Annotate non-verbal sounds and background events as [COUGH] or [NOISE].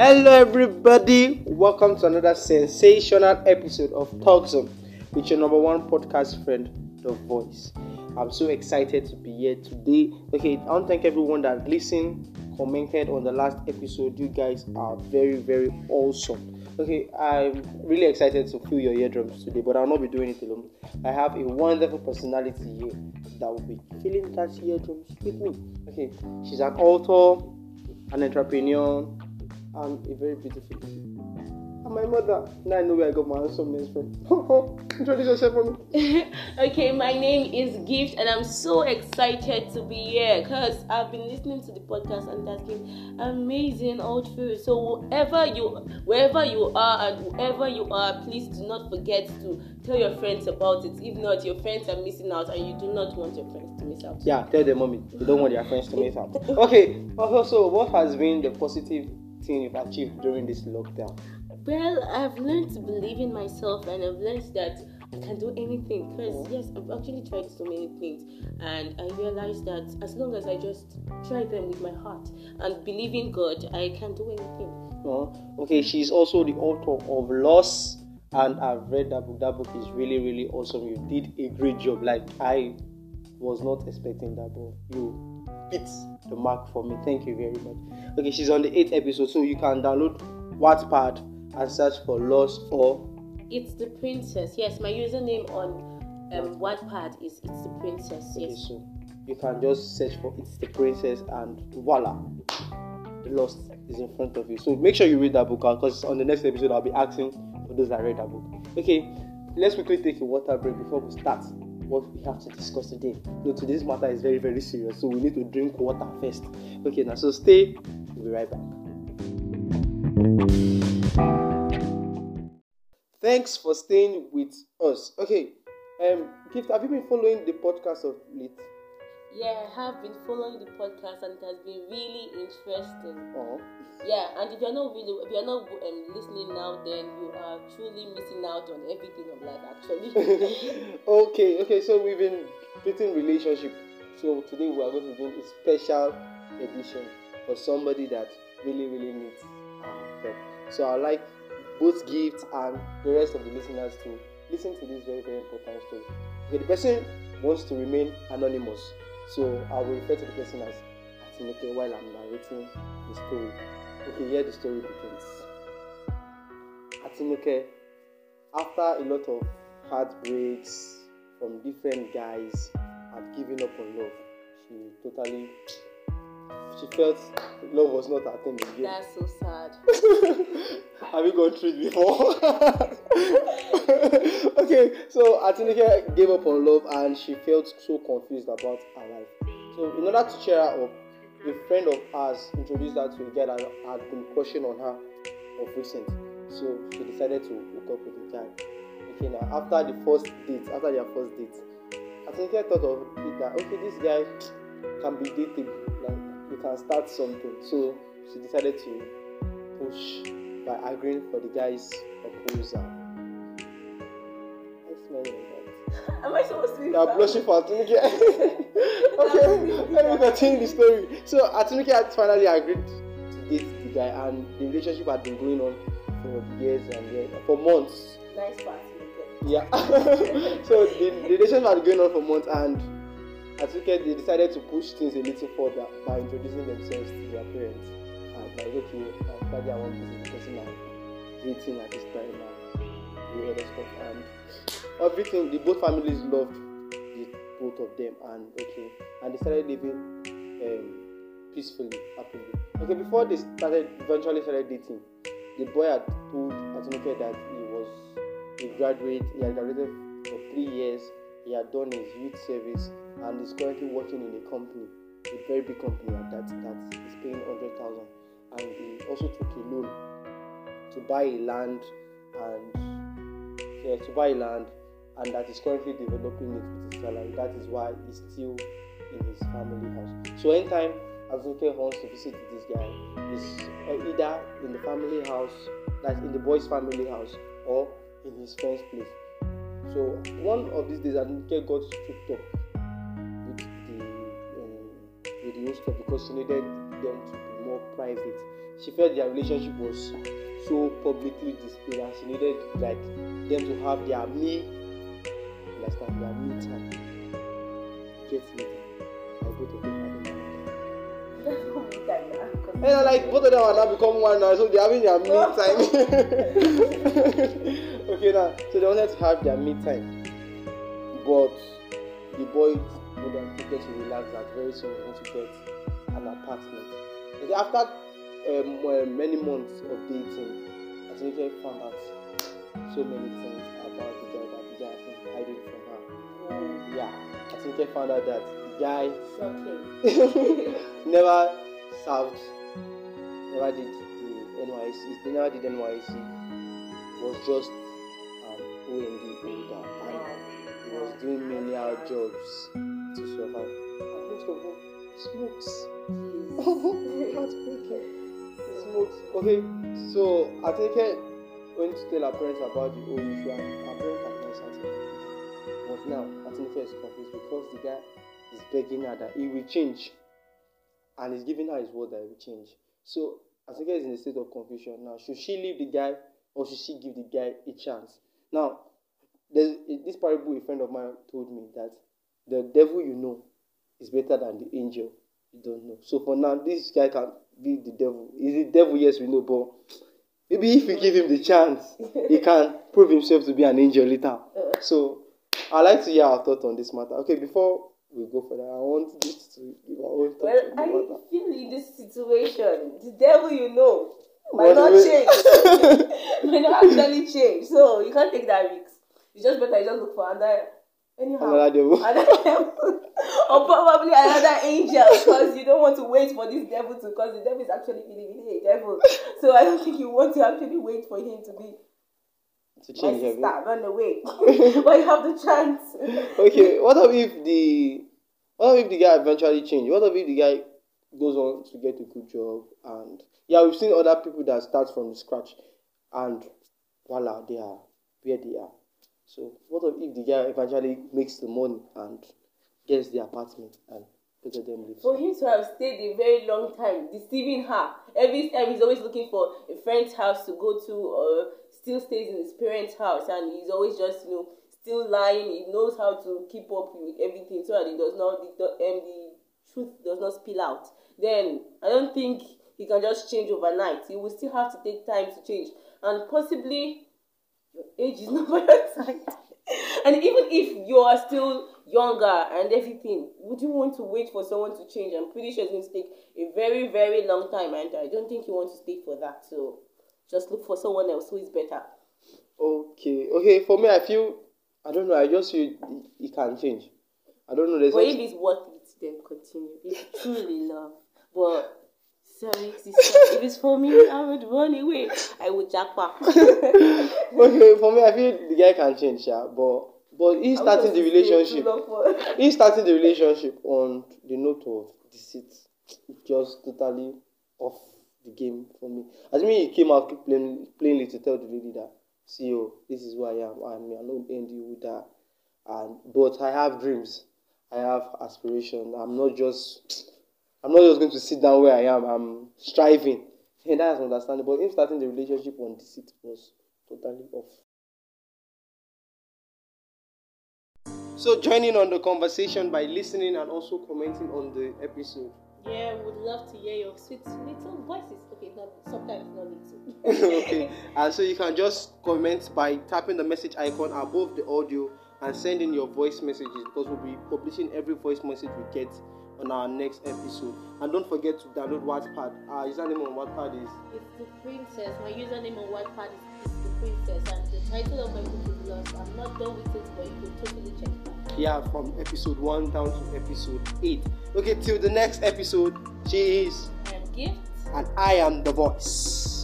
Hello, everybody. Welcome to another sensational episode of Talk Zone with your number one podcast friend, The Voice. I'm so excited to be here today. Okay, I want to thank everyone that listened, commented on the last episode. You guys are very, very awesome. Okay, I'm really excited to feel your eardrums today, but I'll not be doing it alone. I have a wonderful personality here that will be filling that eardrums with me. Okay, she's an author, an entrepreneur, and a very beautiful lady. And my mother, now I know where I got my handsomeness from. [LAUGHS] Introduce yourself for me. [LAUGHS] okay, my name is Gift, and I'm so excited to be here because I've been listening to the podcast and that's been amazing through. So wherever you, wherever you are, and whoever you are, please do not forget to tell your friends about it. If not, your friends are missing out, and you do not want your friends to miss out. Yeah, tell them, mommy. You don't want your friends to miss out. Okay. Also, what has been the positive thing you've achieved during this lockdown? Well, I've learned to believe in myself, and I've learned that I can do anything. Because yes, I've actually tried so many things, and I realized that as long as I just try them with my heart and believe in God, I can do anything. Oh, okay, she's also the author of Lost, and I've read that book. That book is really, really awesome. You did a great job. Like I was not expecting that, but you hit the mark for me. Thank you very much. Okay, she's on the eighth episode, so you can download Wattpad and search for Lost or It's the Princess. Yes, my username on um, Wattpad is It's the Princess. Okay, Yes. so you can just search for It's the Princess and voila, the Lost is in front of you. So make sure you read that book out because on the next episode I'll be asking for those that read that book. Okay, let's quickly take a water break before we start what we have to discuss today. No, today's matter is very, very serious, so we need to drink water first. Okay, now so stay, we'll be right back. Thanks for staying with us. Okay, um, Gift, have you been following the podcast of late? Yeah, I have been following the podcast and it has been really interesting. Oh, Yeah, and if you're not really, if you're not um, listening now, then you are truly missing out on everything of life. Actually. [LAUGHS] okay, okay. So we've been treating relationship. So today we are going to do a special edition for somebody that really, really needs our help. So I'd like both gifts and the rest of the listeners to listen to this very, very important story. Okay, the person wants to remain anonymous, so I will refer to the person as Atinoke while I'm narrating the story. Okay, here the story begins. Atinoke, after a lot of heartbreaks from different guys had given up on love, she totally she felt love was not her thing again. That's so sad. [LAUGHS] Have you gone through it before? [LAUGHS] [LAUGHS] okay, so Atinike gave up on love and she felt so confused about her life. So, in order to cheer her up, a friend of ours introduced her to a guy that had been crushing on her of recent. So, she decided to hook up with the guy. Okay, now after the first date, after their first date, Atinike thought of it that okay, this guy can be dating, like we can start something. So, she decided to push by agreeing for the guy's proposal. Why smiling like that? [LAUGHS] Am I supposed to be? You are blushing for Atunike. [LAUGHS] [LAUGHS] okay, let me continue the story. So Atunike had finally agreed to date the guy, and the relationship had been going on for years and years, for months. Nice party. Yeah. so the, the relationship had been going on for months, and Atunike they decided to push things a little further by introducing themselves to their parents. Okay, daddy, I want this is the person I'm dating at this time now. The other stuff and everything. The both families loved the both of them, and okay, and they started living um, peacefully, happily. Okay, before they started, eventually started dating, the boy had told Atunike that he was a graduate. He had graduated for three years. He had done his youth service and is currently working in a company, a very big company at that that is paying hundred thousand. And he also took a loan to buy a land and yeah, to buy land and that is currently developing it with his salary. That is why he's still in his family house. So anytime Azuke wants to visit this guy, is either in the family house, that's in the boy's family house, or in his friend's place. So one of these days, Azuke got tripped up with the um, with the host because she needed them to more private. She felt their relationship was so publicly displayed and she needed like them to have their me understand their me time. Get me like both of their me time. That's what we can now, 'cause- And then, like both of them are now become one now, so they're having their me [LAUGHS] time. [LAUGHS] okay now, so they wanted to have their me time. But the boy would have to get to relax that very soon he wants to get an apartment. And after um, well, many months of dating, Atinike found out so many things about the guy that the guy had been hiding from her. Oh, Yeah, Atinike found out that the guy [LAUGHS] never served, never did the NYSC, he never did NYSC, was just an OND holder and he was doing menial jobs to survive. And most of all, smokes. Heartbreaking. Smokes. Okay, so I think I went to tell her parents about the whole issue her parents had not certain. But now, Atinike is confused because the guy is begging her that he will change and he's giving her his word that he will change. So Atinike is in a state of confusion now. Should she leave the guy or should she give the guy a chance? Now, this parable a friend of mine told me that the devil you know is better than the angel you don't know. So for now, this guy can be the devil. He's the devil, yes, we know, but maybe if you give him the chance, he [LAUGHS] can prove himself to be an angel later. So I'd like to hear our thoughts on this matter. Okay, before we go further, I want this to give our own thoughts Well, I matter. feel in this situation, the devil you know Well, might not change. [LAUGHS] [LAUGHS] might not actually change. So you can't take that risk. It's just better you just look for another anyhow. Another devil. Another devil. Or probably another angel because you don't want to wait for this devil to because the devil is actually really, really a devil. So I don't think you want to actually wait for him to be to my change sister, everything. run away. [LAUGHS] but you have the chance. Okay, what if the what if the guy eventually change? What if the guy goes on to get a good job and yeah, we've seen other people that start from scratch and voila, they are where they are. So what if the guy eventually makes the money and gets the apartment and of them live? For him to have stayed a very long time deceiving her, every time he's always looking for a friend's house to go to or still stays in his parents' house and he's always just, you know, still lying. He knows how to keep up with everything so that he does not, the, um, the truth does not spill out. Then I don't think he can just change overnight. He will still have to take time to change. And possibly your age is [LAUGHS] not by your side. and even if you are still younger and everything, would you want to wait for someone to change? I'm pretty sure it's going to take a very, very long time, and I don't think you want to stay for that. So just look for someone else who is better. Okay, okay. For me, I feel I don't know. I just feel it can change. I don't know. There's But if it's worth it, then continue. If truly love. But sorry, sister, if it's for me, I would run away. I would jackpot. [LAUGHS] okay, for me, I feel the guy can change, yeah, but but he starting the relationship. he starting the relationship on the note of deceit just totally off the game for me. As me, he came out plain, plainly to tell the lady that, see, oh, this is who I am. I'm I not end you with that. And but I have dreams. I have aspirations. I'm not just I'm not just going to sit down where I am. I'm striving. And that's understandable. But him starting the relationship on deceit was totally off. So joining on the conversation by listening and also commenting on the episode. Yeah, we would love to hear your sweet little voices. Okay, not sometimes not little. [LAUGHS] [LAUGHS] okay, and so you can just comment by tapping the message icon above the audio and sending your voice messages because we'll be publishing every voice message we get on our next episode. And don't forget to download Wattpad. Our username on Wattpad is It's the princess. My username on Wattpad is, princess, and the title of my book is Lost. I'm not done with it, but you could totally check it out. yeah from episode one down to episode eight. Okay, till the next episode. She is, I am Gift. and I am the voice.